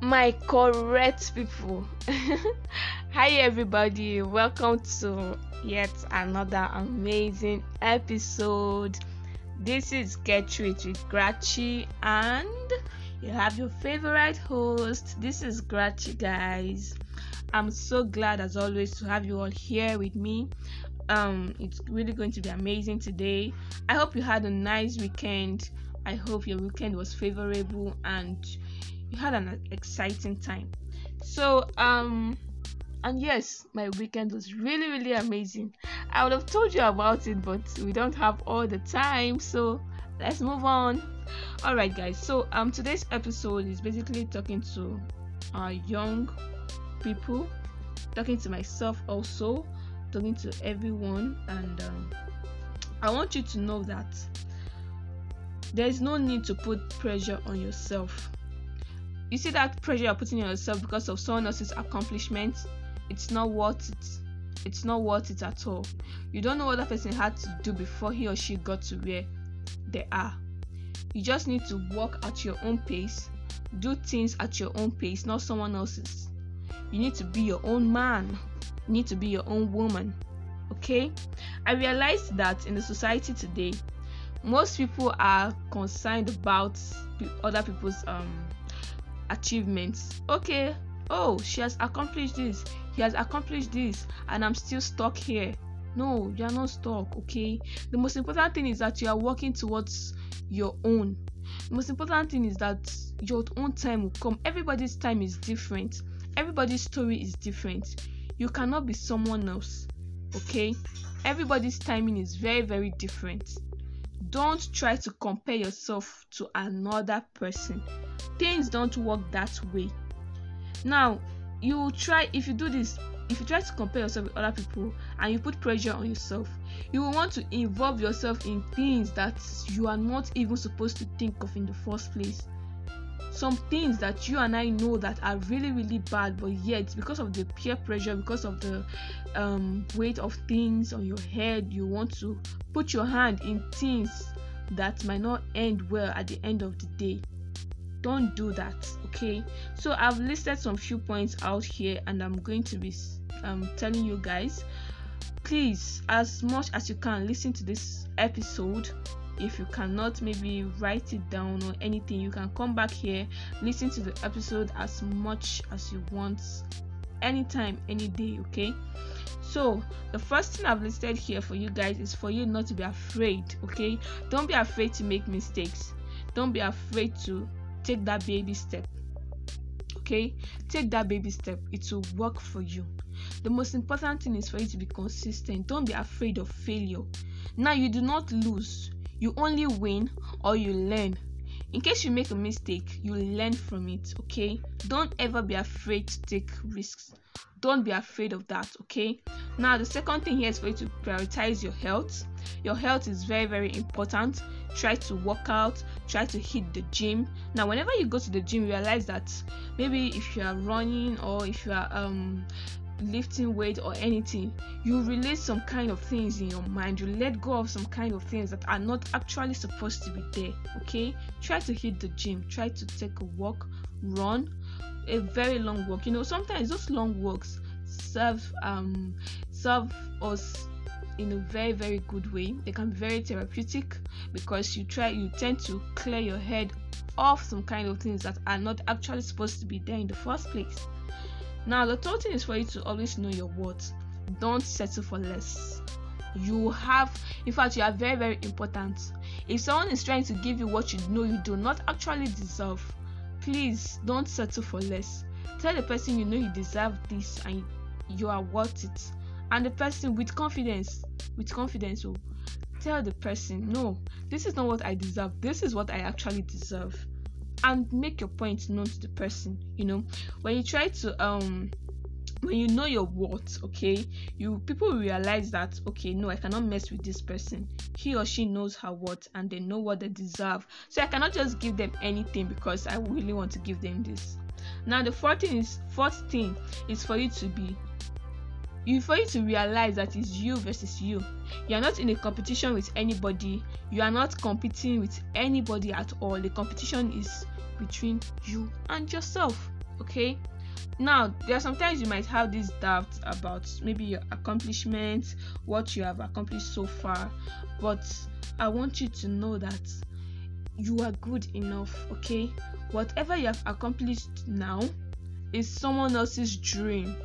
my correct people. Hi, everybody, welcome to yet another amazing episode. This is Gertrude with Grachi, and you have your favorite host. This is Grachi, guys. I'm so glad, as always, to have you all here with me. Um, it's really going to be amazing today. I hope you had a nice weekend. I hope your weekend was favorable and you had an exciting time. So, um, and yes, my weekend was really, really amazing. I would have told you about it, but we don't have all the time, so let's move on. All right, guys. So, um, today's episode is basically talking to our young people, talking to myself also, talking to everyone, and um, I want you to know that there is no need to put pressure on yourself you see that pressure you're putting on yourself because of someone else's accomplishments it's not worth it. It's not worth it at all. You don't know what that person had to do before he or she got to where they are. You just need to walk at your own pace do things at your own pace not someone else's. You need to be your own man. You need to be your own woman okay? I realized that in the society today most people are concerned about other people's um achievements. Okay. Oh she has accomplished this. He has accomplished this. And i'm still stuck here. No you are not stuck okay? The most important thing is that you are working towards your own. The most important thing is that your own time will come. Everybody's time is different. Everybody's story is different. You cannot be someone else okay? Everybody's timing is very very different don't try to compare yourself to another person. Things don't work that way. Now you try if you do this if you try to compare yourself with other people and you put pressure on yourself you will want to involve yourself in things that you are not even supposed to think of in the first place some things that you and I know that are really really bad but yet because of the peer pressure because of the um, weight of things on your head you want to put your hand in things that might not end well at the end of the day. Don't do that okay? So i've listed some few points out here and i'm going to be um, telling you guys. Please as much as you can listen to this episode if you cannot maybe write it down or anything you can come back here listen to the episode as much as you want anytime any day okay? So the first thing i've listed here for you guys is for you not to be afraid okay? Don't be afraid to make mistakes. Don't be afraid to take that baby step okay? Take that baby step. It will work for you. The most important thing is for you to be consistent. Don't be afraid of failure. Now you do not lose you only win or you learn. In case you make a mistake you learn from it okay? Don't ever be afraid to take risks. Don't be afraid of that okay? Now the second thing here is for you to prioritize your health. Your health is very very important. Try to work out. Try to hit the gym. Now whenever you go to the gym realize that maybe if you are running or if you are um lifting weight or anything you release some kind of things in your mind. You let go of some kind of things that are not actually supposed to be there okay? Try to hit the gym. Try to take a walk. Run a very long walk. You know sometimes those long walks serve um serve us in a very very good way. They can be very therapeutic because you try you tend to clear your head off some kind of things that are not actually supposed to be there in the first place now, the third thing is for you to always know your worth. Don't settle for less. You have, in fact, you are very, very important. If someone is trying to give you what you know you do not actually deserve, please don't settle for less. Tell the person you know you deserve this and you are worth it. And the person with confidence, with confidence, will tell the person, no, this is not what I deserve. This is what I actually deserve and make your point known to the person you know. When you try to um when you know your worth okay you people realize that okay no i cannot mess with this person. He or she knows her worth and they know what they deserve. So i cannot just give them anything because i really want to give them this. Now the fourth thing is fourth thing is for you to be you for you to realize that it's you versus you you are not in a competition with anybody. You are not competing with anybody at all. The competition is between you and yourself okay? Now there are sometimes you might have these doubts about maybe your accomplishments what you have accomplished so far but i want you to know that you are good enough okay? Whatever you have accomplished now is someone else's dream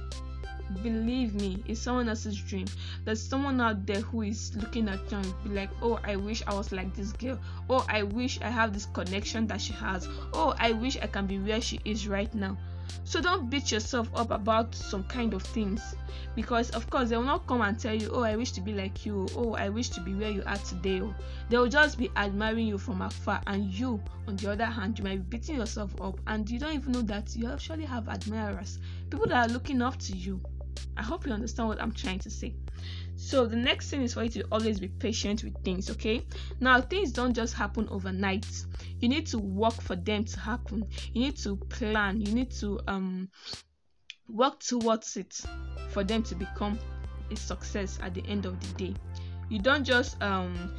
believe me it's someone else's dream there's someone out there who is looking at you and be like oh i wish i was like this girl oh i wish i have this connection that she has oh i wish i can be where she is right now so don't beat yourself up about some kind of things because of course they will not come and tell you, Oh, I wish to be like you, oh I wish to be where you are today. Oh. They will just be admiring you from afar and you on the other hand you might be beating yourself up and you don't even know that you actually have admirers, people that are looking up to you. I hope you understand what I'm trying to say. So the next thing is for you to always be patient with things, okay? Now things don't just happen overnight. You need to work for them to happen. You need to plan. You need to um work towards it for them to become a success at the end of the day. You don't just um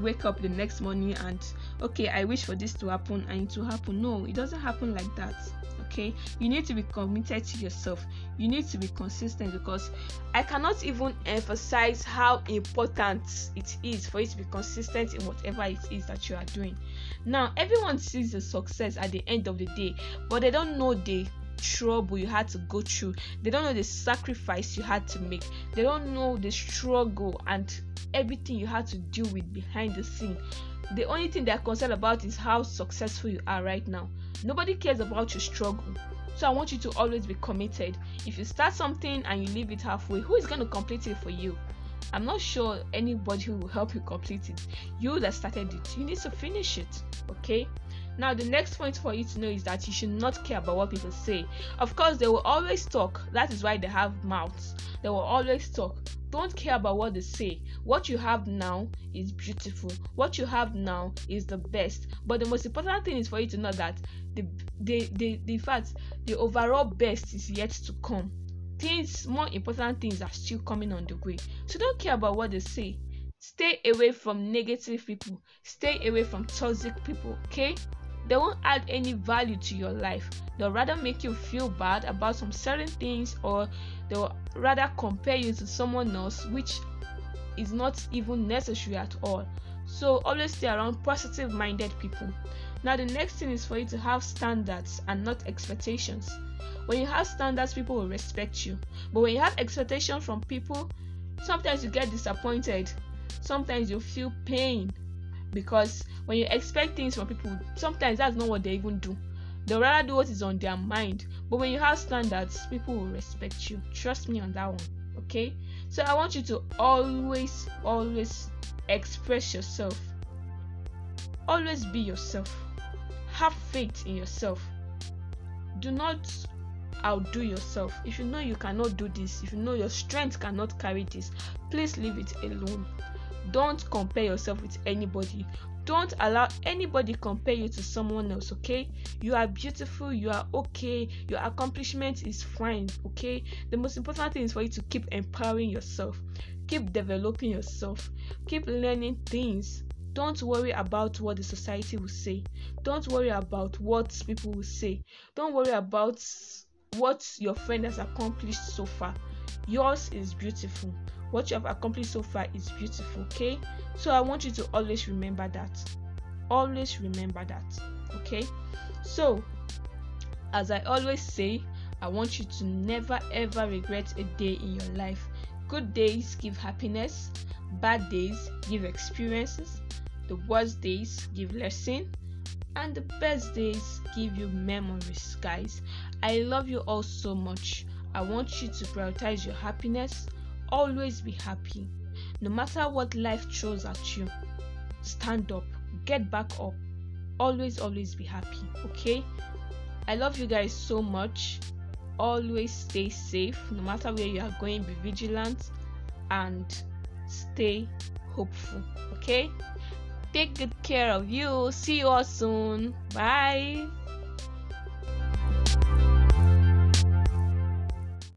wake up the next morning and okay, I wish for this to happen and it will happen. No, it doesn't happen like that okay? You need to be committed to yourself. You need to be consistent because i cannot even emphasize how important it is for you to be consistent in whatever it is that you are doing. Now everyone sees the success at the end of the day but they don't know the trouble you had to go through they don't know the sacrifice you had to make they don't know the struggle and everything you had to deal with behind the scene the only thing they're concerned about is how successful you are right now Nobody cares about your struggle. So I want you to always be committed. If you start something and you leave it halfway, who is going to complete it for you? I'm not sure anybody who will help you complete it. You that started it, you need to finish it. Okay? Now, the next point for you to know is that you should not care about what people say. Of course, they will always talk. That is why they have mouths. They will always talk. Don't care about what they say. What you have now is beautiful. What you have now is the best. But the most important thing is for you to know that the the the, the fact the overall best is yet to come. Things more important things are still coming on the way. So don't care about what they say. Stay away from negative people. Stay away from toxic people. Okay? They won't add any value to your life. They'll rather make you feel bad about some certain things or they'll rather compare you to someone else, which is not even necessary at all. So always stay around positive minded people. Now, the next thing is for you to have standards and not expectations. When you have standards, people will respect you. But when you have expectations from people, sometimes you get disappointed. Sometimes you feel pain because when you expect things from people, sometimes that's not what they even do. They rather do what is on their mind. But when you have standards, people will respect you. Trust me on that one. Okay? So I want you to always, always express yourself. Always be yourself. Have faith in yourself. Do not outdo yourself. If you know you cannot do this, if you know your strength cannot carry this, please leave it alone. Don't compare yourself with anybody. Don't allow anybody compare you to someone else okay? You are beautiful you are okay your accomplishment is fine okay? The most important thing is for you to keep empowering yourself keep developing yourself keep learning things. Don't worry about what the society will say. Don't worry about what people will say. Don't worry about what your friend has accomplished so far. Yours is beautiful what you have accomplished so far is beautiful okay? So i want you to always remember that. Always remember that okay? So as i always say i want you to never ever regret a day in your life. Good days give happiness bad days give experiences the worst days give lesson and the best days give you memories guys. I love you all so much. I want you to prioritize your happiness Always be happy. No matter what life throws at you, stand up, get back up. Always, always be happy. Okay? I love you guys so much. Always stay safe. No matter where you are going, be vigilant and stay hopeful. Okay? Take good care of you. See you all soon. Bye.